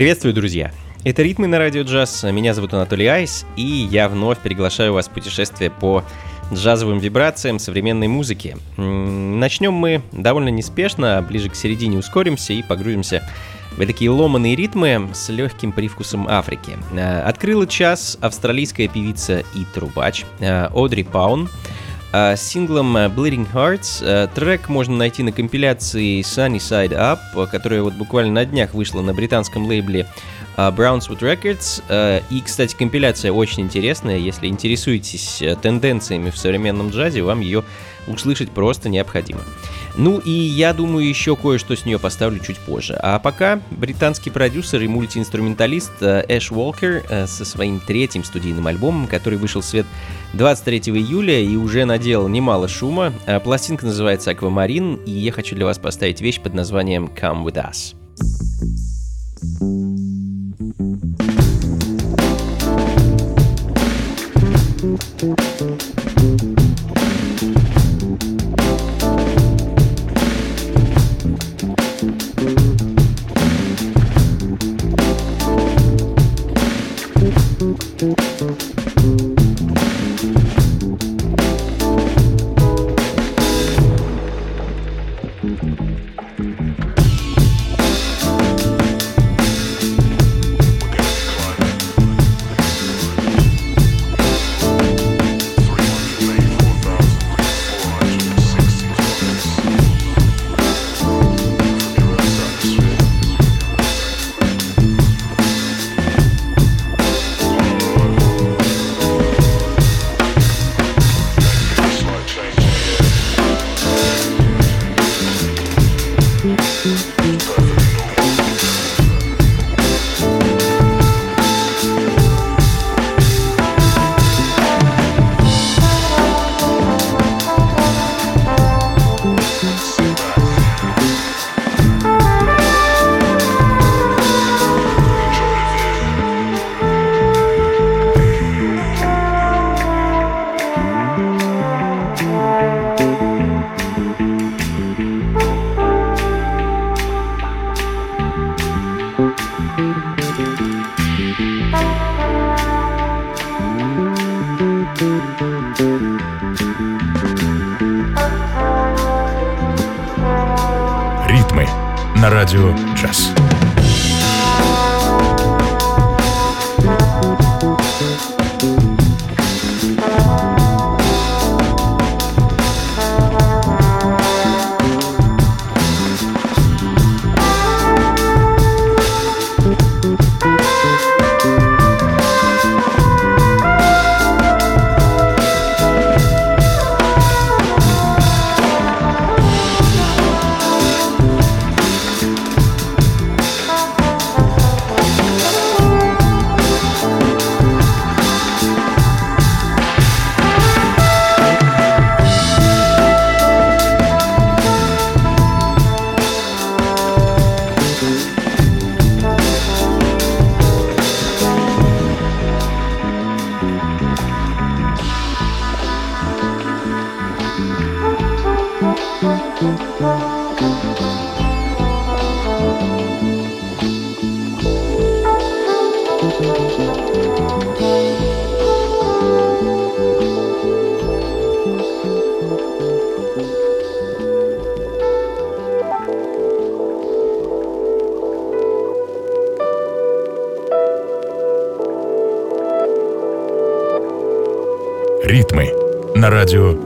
Приветствую, друзья! Это «Ритмы на радио джаз». Меня зовут Анатолий Айс, и я вновь приглашаю вас в путешествие по джазовым вибрациям современной музыки. Начнем мы довольно неспешно, а ближе к середине ускоримся и погрузимся в такие ломаные ритмы с легким привкусом Африки. Э, открыла час австралийская певица и трубач э, Одри Паун – синглом э, Bleeding Hearts э, трек можно найти на компиляции Sunny Side Up, которая вот буквально на днях вышла на британском лейбле э, Brownswood Records. И, кстати, компиляция очень интересная. Если интересуетесь тенденциями в современном джазе, вам ее услышать просто необходимо. Ну и я думаю, еще кое-что с нее поставлю чуть позже. А пока британский продюсер и мультиинструменталист э, Эш Уолкер э, со своим третьим студийным альбомом, который вышел в свет 23 июля и уже наделал немало шума. Э, пластинка называется «Аквамарин», и я хочу для вас поставить вещь под названием «Come With Us». На радио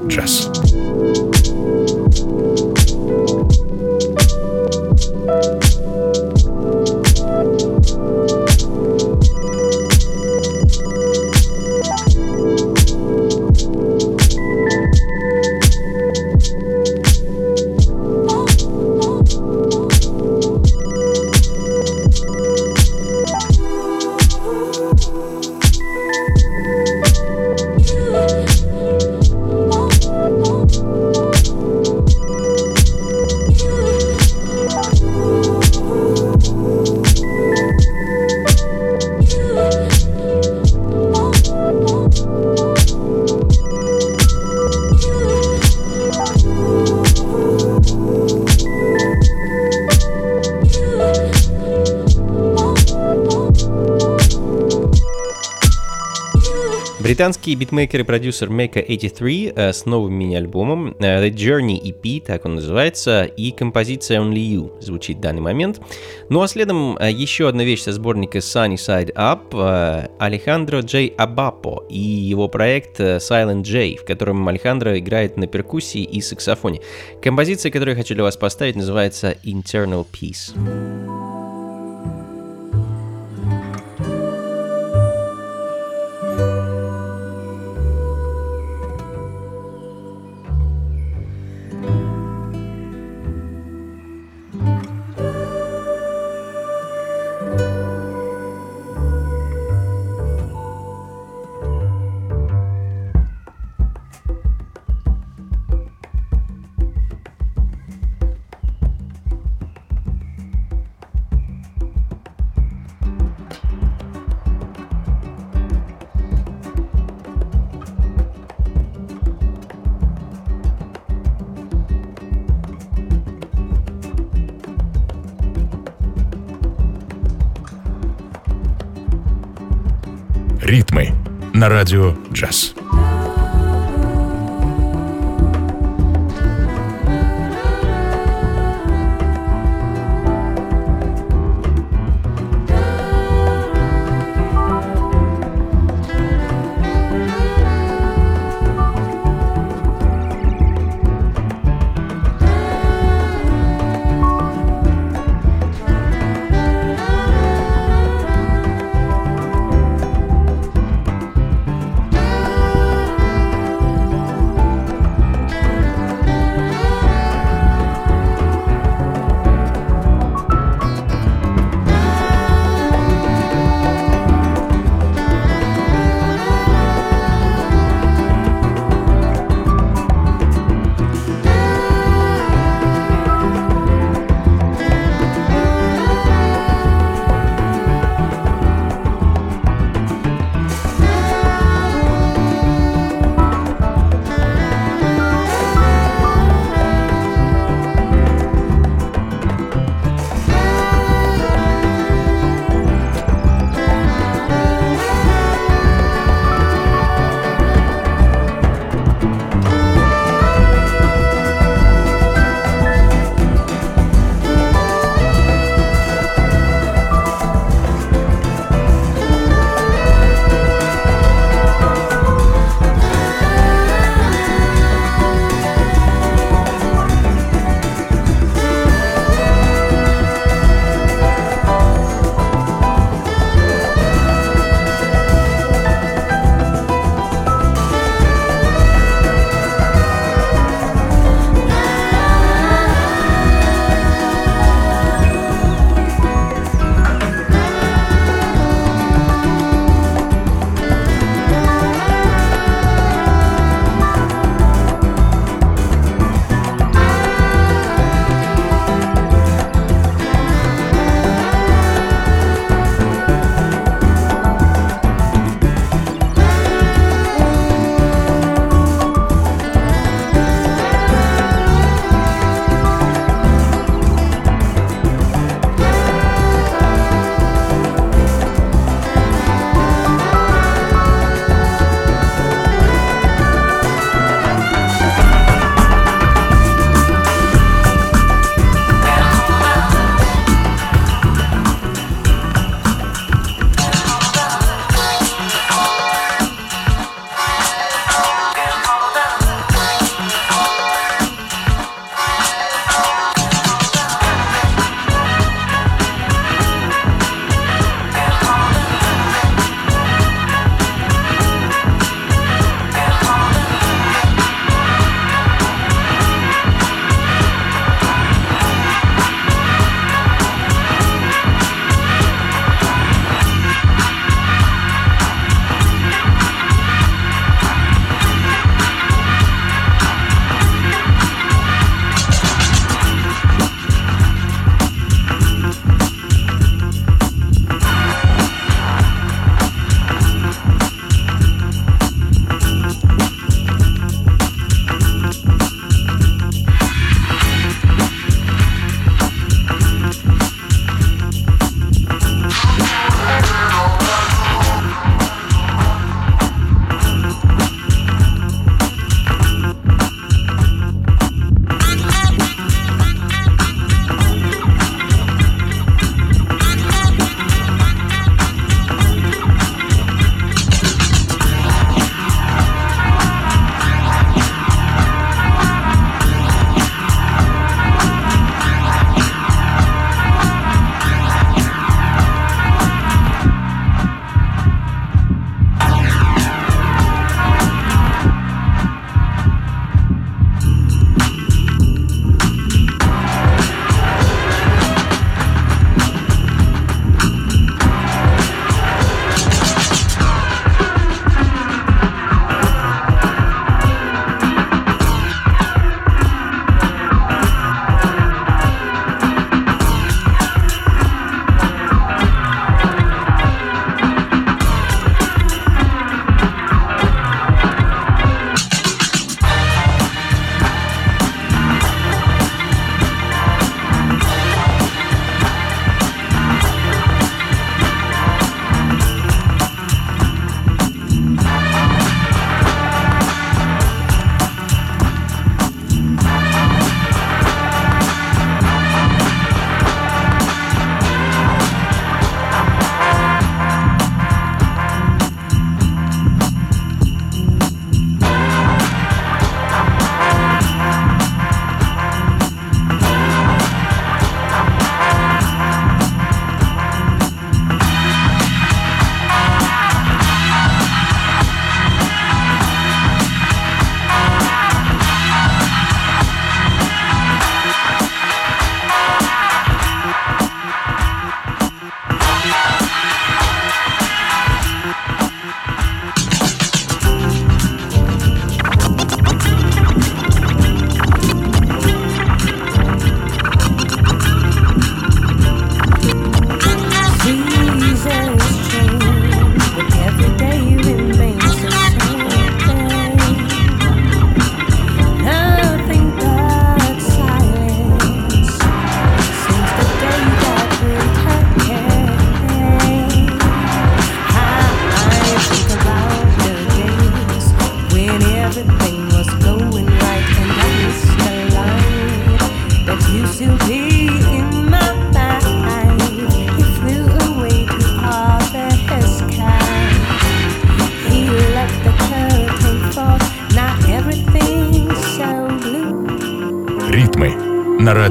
Британский битмейкер и продюсер Mecca 83 э, с новым мини-альбомом э, The Journey EP, так он называется, и композиция Only You звучит в данный момент. Ну а следом э, еще одна вещь со сборника Sunny Side Up Алехандро Джей Абапо и его проект Silent J, в котором Алехандро играет на перкуссии и саксофоне. Композиция, которую я хочу для вас поставить, называется Internal Peace. На радио «Джаз».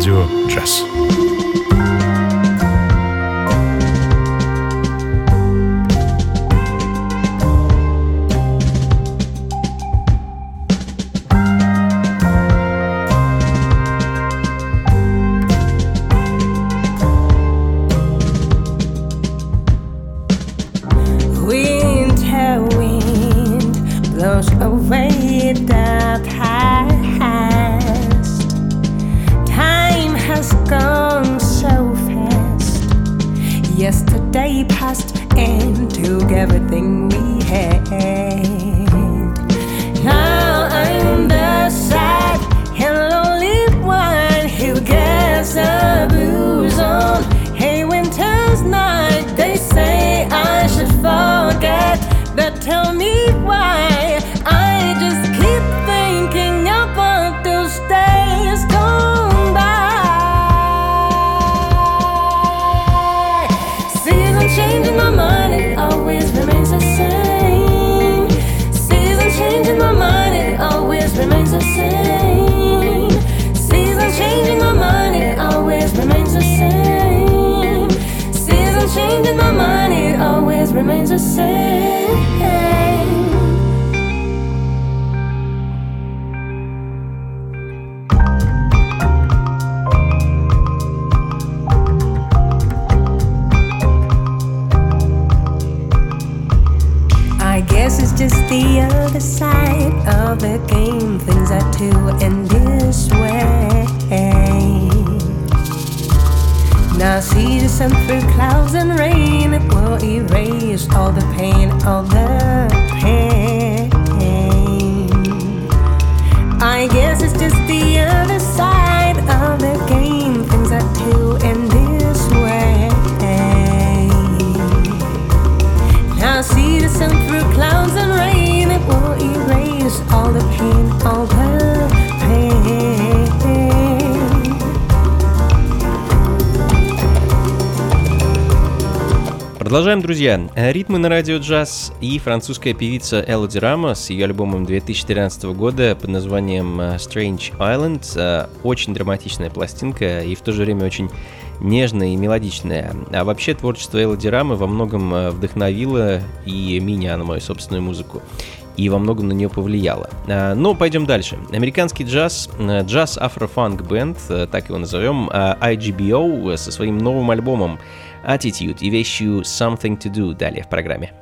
Radio Jazz. just the other side of the game. Things are to end this way. Now see the sun through clouds and rain. It will erase all the pain, all the pain. I guess it's just the other. На радио джаз. Продолжаем, друзья. Ритмы на радио джаз и французская певица Элоди Рама с ее альбомом 2013 года под названием э, Strange Island. Э, очень драматичная пластинка и в то же время очень нежная и мелодичная. А вообще творчество Элоди Рамы во многом э, вдохновило и меня на мою собственную музыку и во многом на нее повлияло. Но пойдем дальше. Американский джаз, джаз афрофанк бенд, так его назовем, IGBO со своим новым альбомом Attitude и вещью Something to Do далее в программе.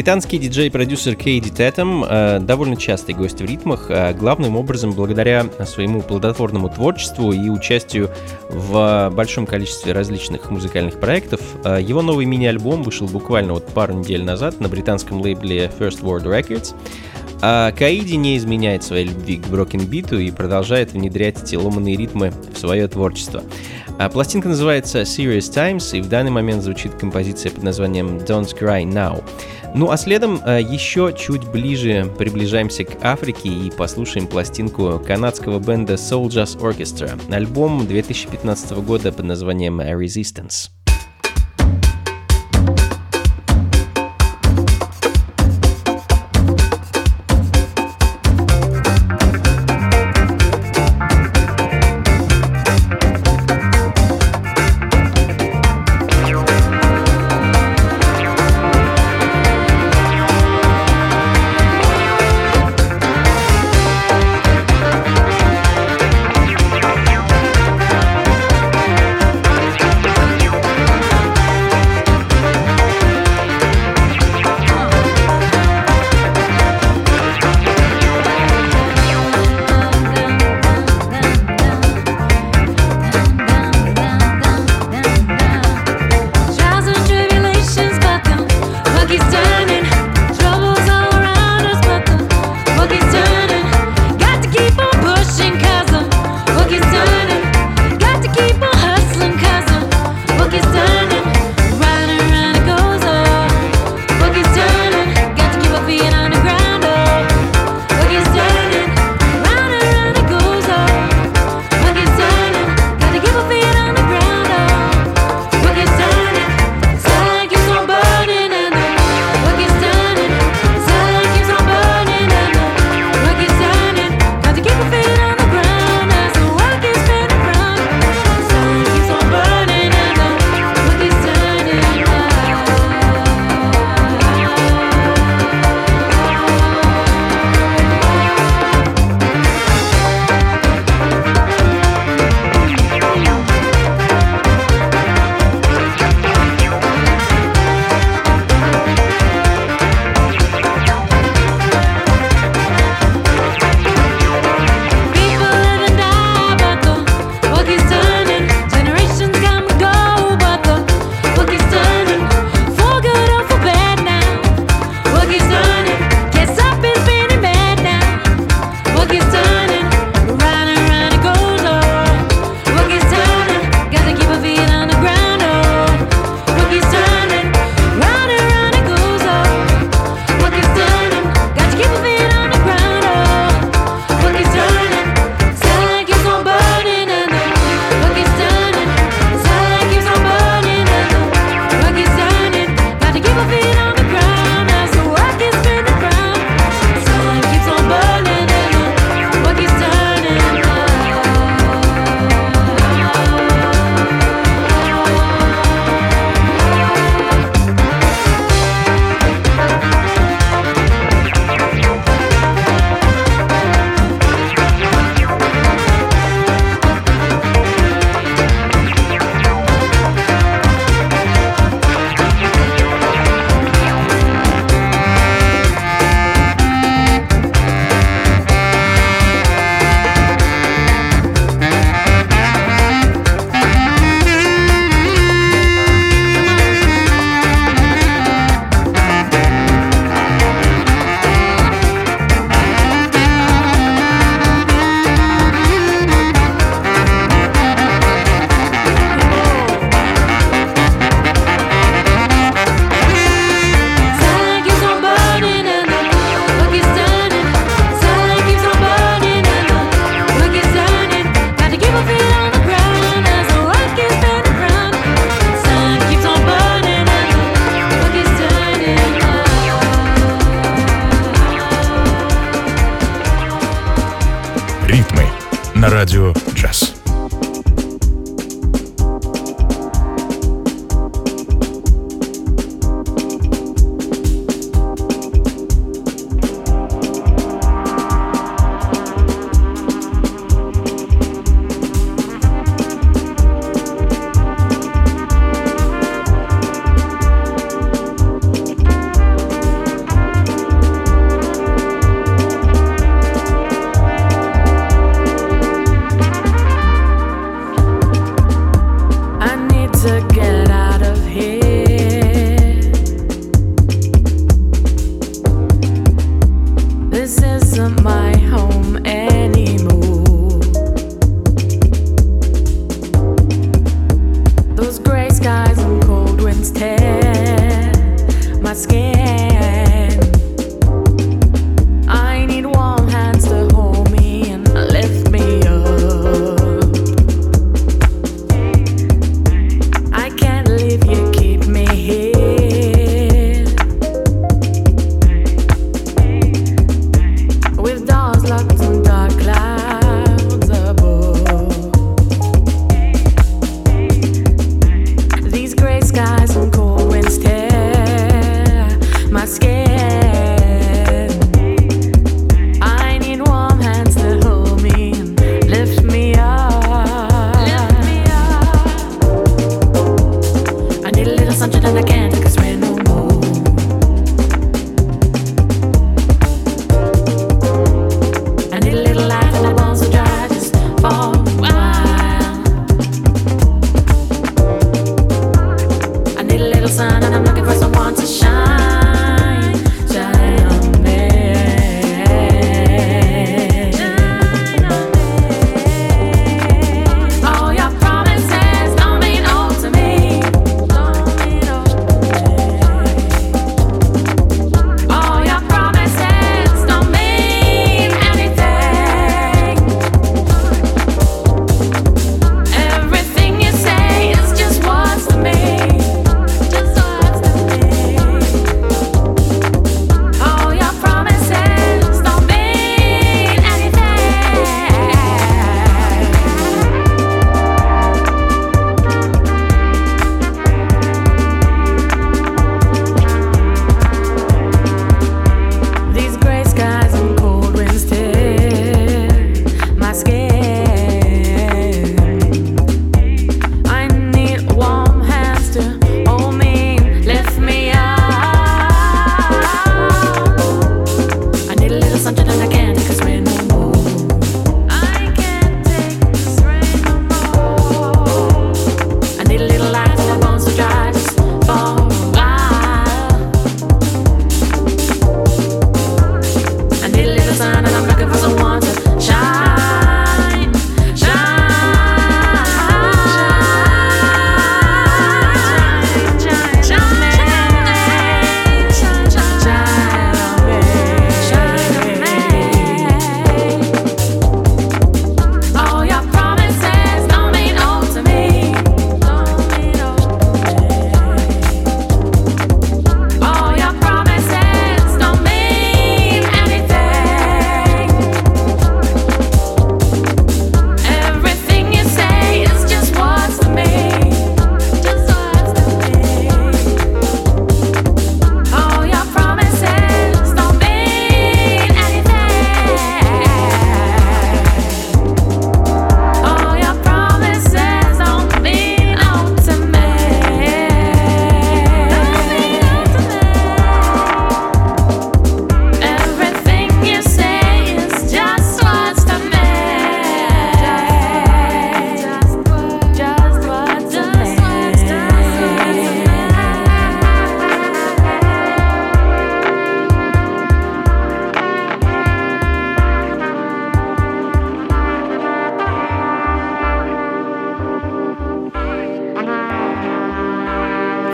Британский диджей-продюсер Кейди Тетем э, довольно частый гость в ритмах, э, главным образом благодаря своему плодотворному творчеству и участию в большом количестве различных музыкальных проектов. Э, его новый мини-альбом вышел буквально вот пару недель назад на британском лейбле First World Records. А Каиди не изменяет своей любви к брокенбиту и продолжает внедрять эти ломанные ритмы в свое творчество. А пластинка называется Serious Times, и в данный момент звучит композиция под названием Don't Cry Now. Ну а следом э, еще чуть ближе приближаемся к Африке и послушаем пластинку канадского бенда Soul Jazz Orchestra, альбом 2015 года под названием Resistance.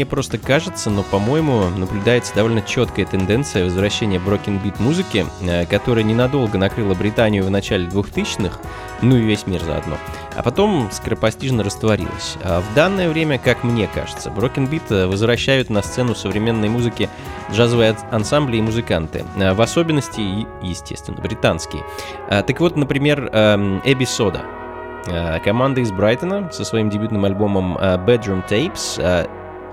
Мне просто кажется, но, по-моему, наблюдается довольно четкая тенденция возвращения брокенбит музыки, э, которая ненадолго накрыла Британию в начале 2000-х, ну и весь мир заодно, а потом скоропостижно растворилась. А в данное время, как мне кажется, брокенбит возвращают на сцену современной музыки джазовые ансамбли и музыканты, в особенности, естественно, британские. Так вот, например, эм, Эбби Сода — Э, команда из Брайтона со своим дебютным альбомом э, Bedroom Tapes, э,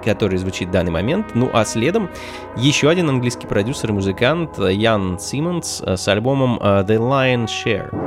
который звучит в данный момент. Ну а следом еще один английский продюсер и музыкант Ян Симмонс с альбомом The Lion Share.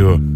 Радио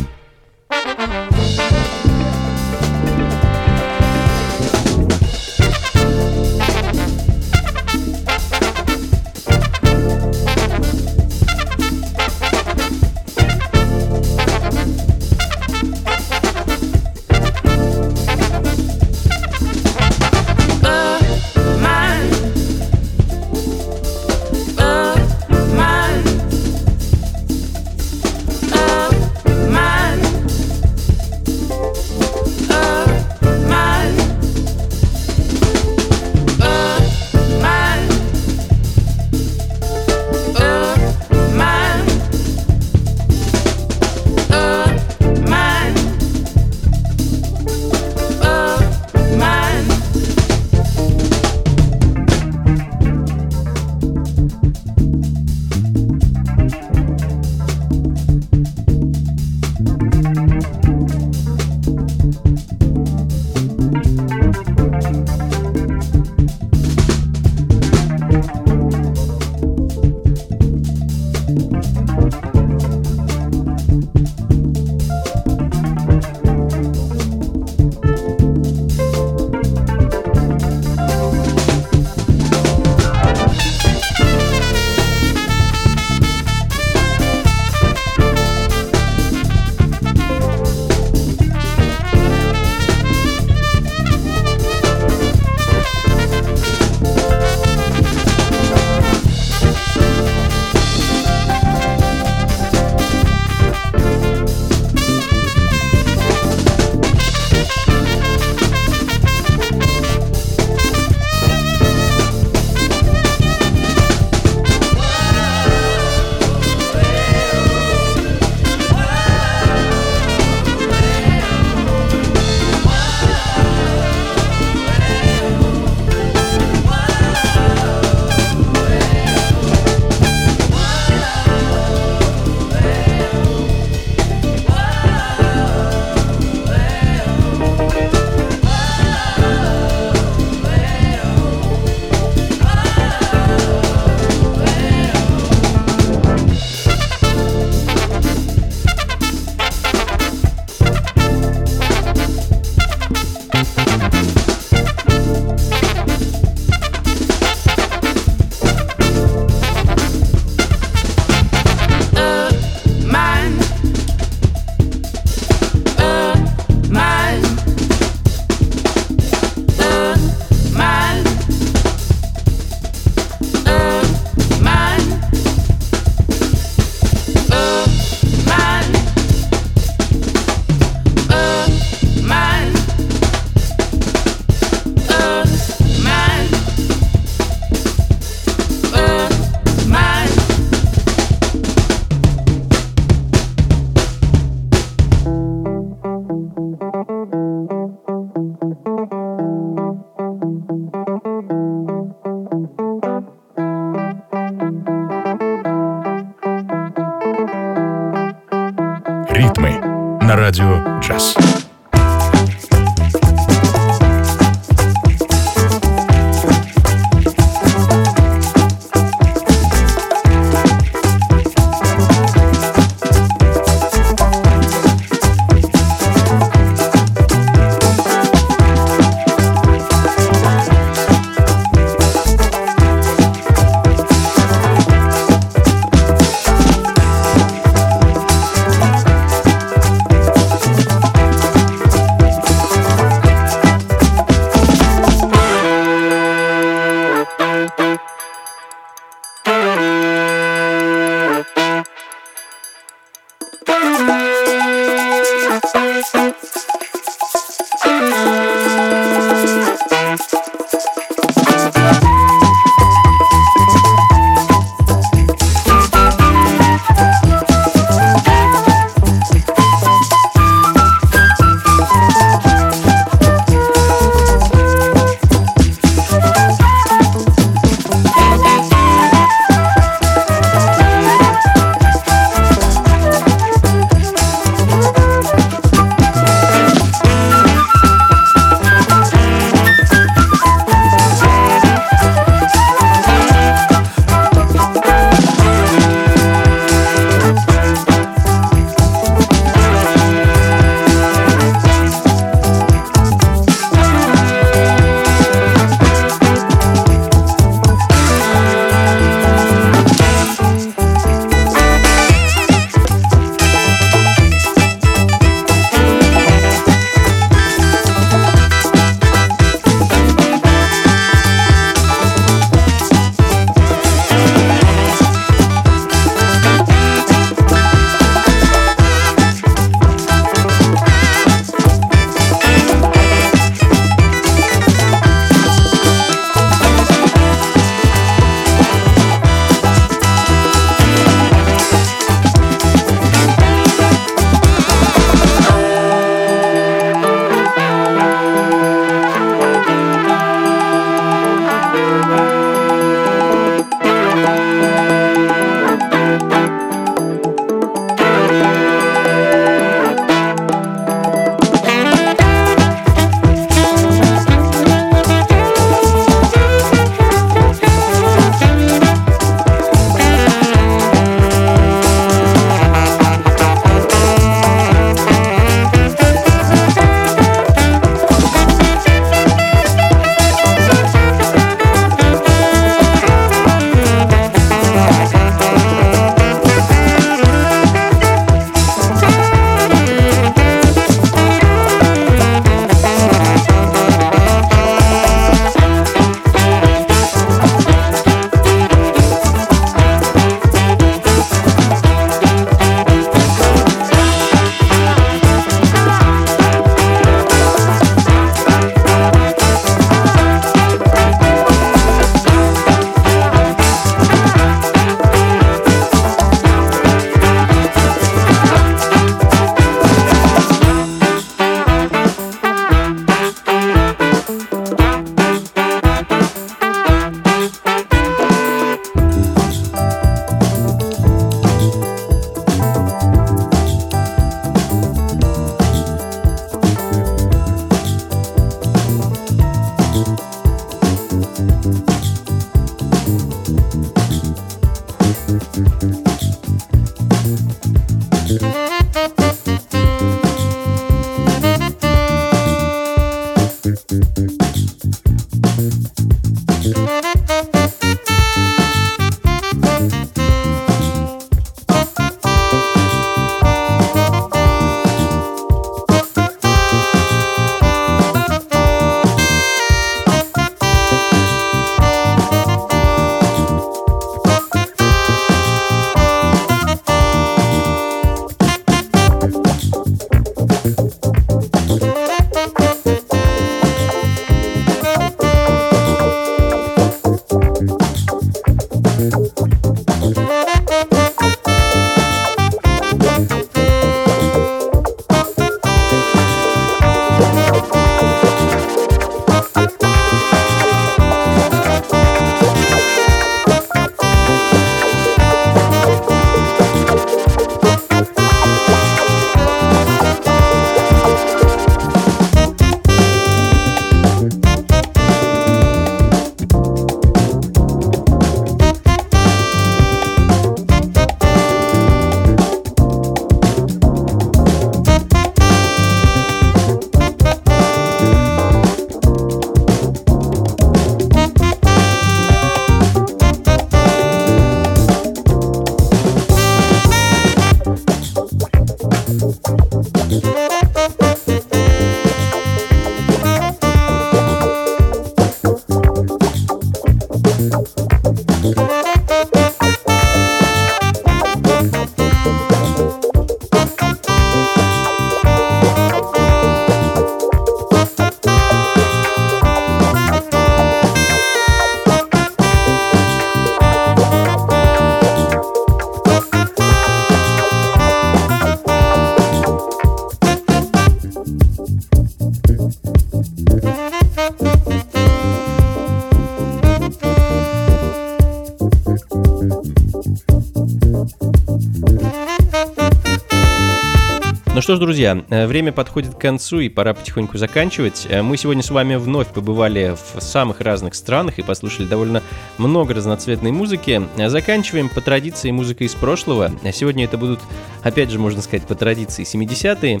что ж, друзья, э, время подходит к концу и пора потихоньку заканчивать. Э, мы сегодня с вами вновь побывали в самых разных странах и послушали довольно много разноцветной музыки. Э, заканчиваем по традиции музыкой из прошлого. Сегодня это будут, опять же, можно сказать, по традиции 70-е.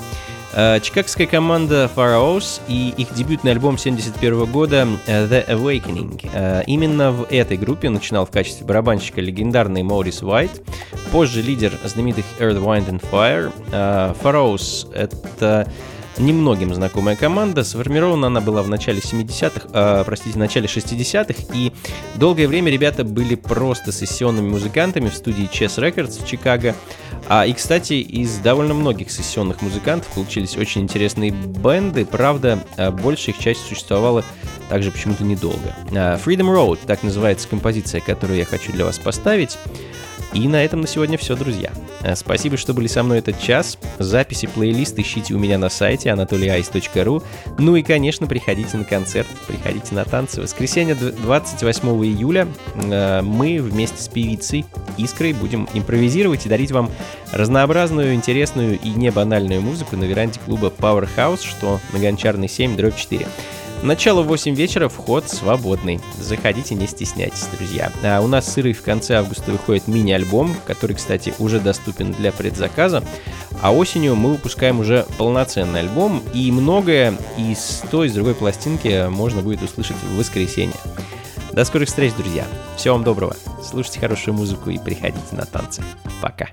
Чикагская команда Pharaohs и их дебютный альбом 71 года The Awakening. Именно в этой группе начинал в качестве барабанщика легендарный Морис Уайт, позже лидер знаменитых Earth, Wind and Fire. Pharaohs это немногим знакомая команда. Сформирована она была в начале 70-х, э, простите, в начале 60-х, и долгое время ребята были просто сессионными музыкантами в студии Chess Records в Чикаго. А, и, кстати, из довольно многих сессионных музыкантов получились очень интересные бенды, правда, большая их часть существовала также почему-то недолго. Freedom Road, так называется композиция, которую я хочу для вас поставить. И на этом на сегодня все, друзья. Э, спасибо, что были со мной этот час. Записи, плейлист ищите у меня на сайте anatolyice.ru. Ну и, конечно, приходите на концерт, приходите на танцы. Воскресенье 28 июля э, мы вместе с певицей Искрой будем импровизировать и дарить вам разнообразную, интересную и не банальную музыку на веранде клуба Powerhouse, что на Гончарной 7, дробь 4. Начало в 8 вечера, вход свободный. Заходите, не стесняйтесь, друзья. А у нас сырый в конце августа выходит мини-альбом, который, кстати, уже доступен для предзаказа. А осенью мы выпускаем уже полноценный альбом, и многое из той, из другой пластинки можно будет услышать в воскресенье. До скорых встреч, друзья. Всего вам доброго. Слушайте хорошую музыку и приходите на танцы. Пока.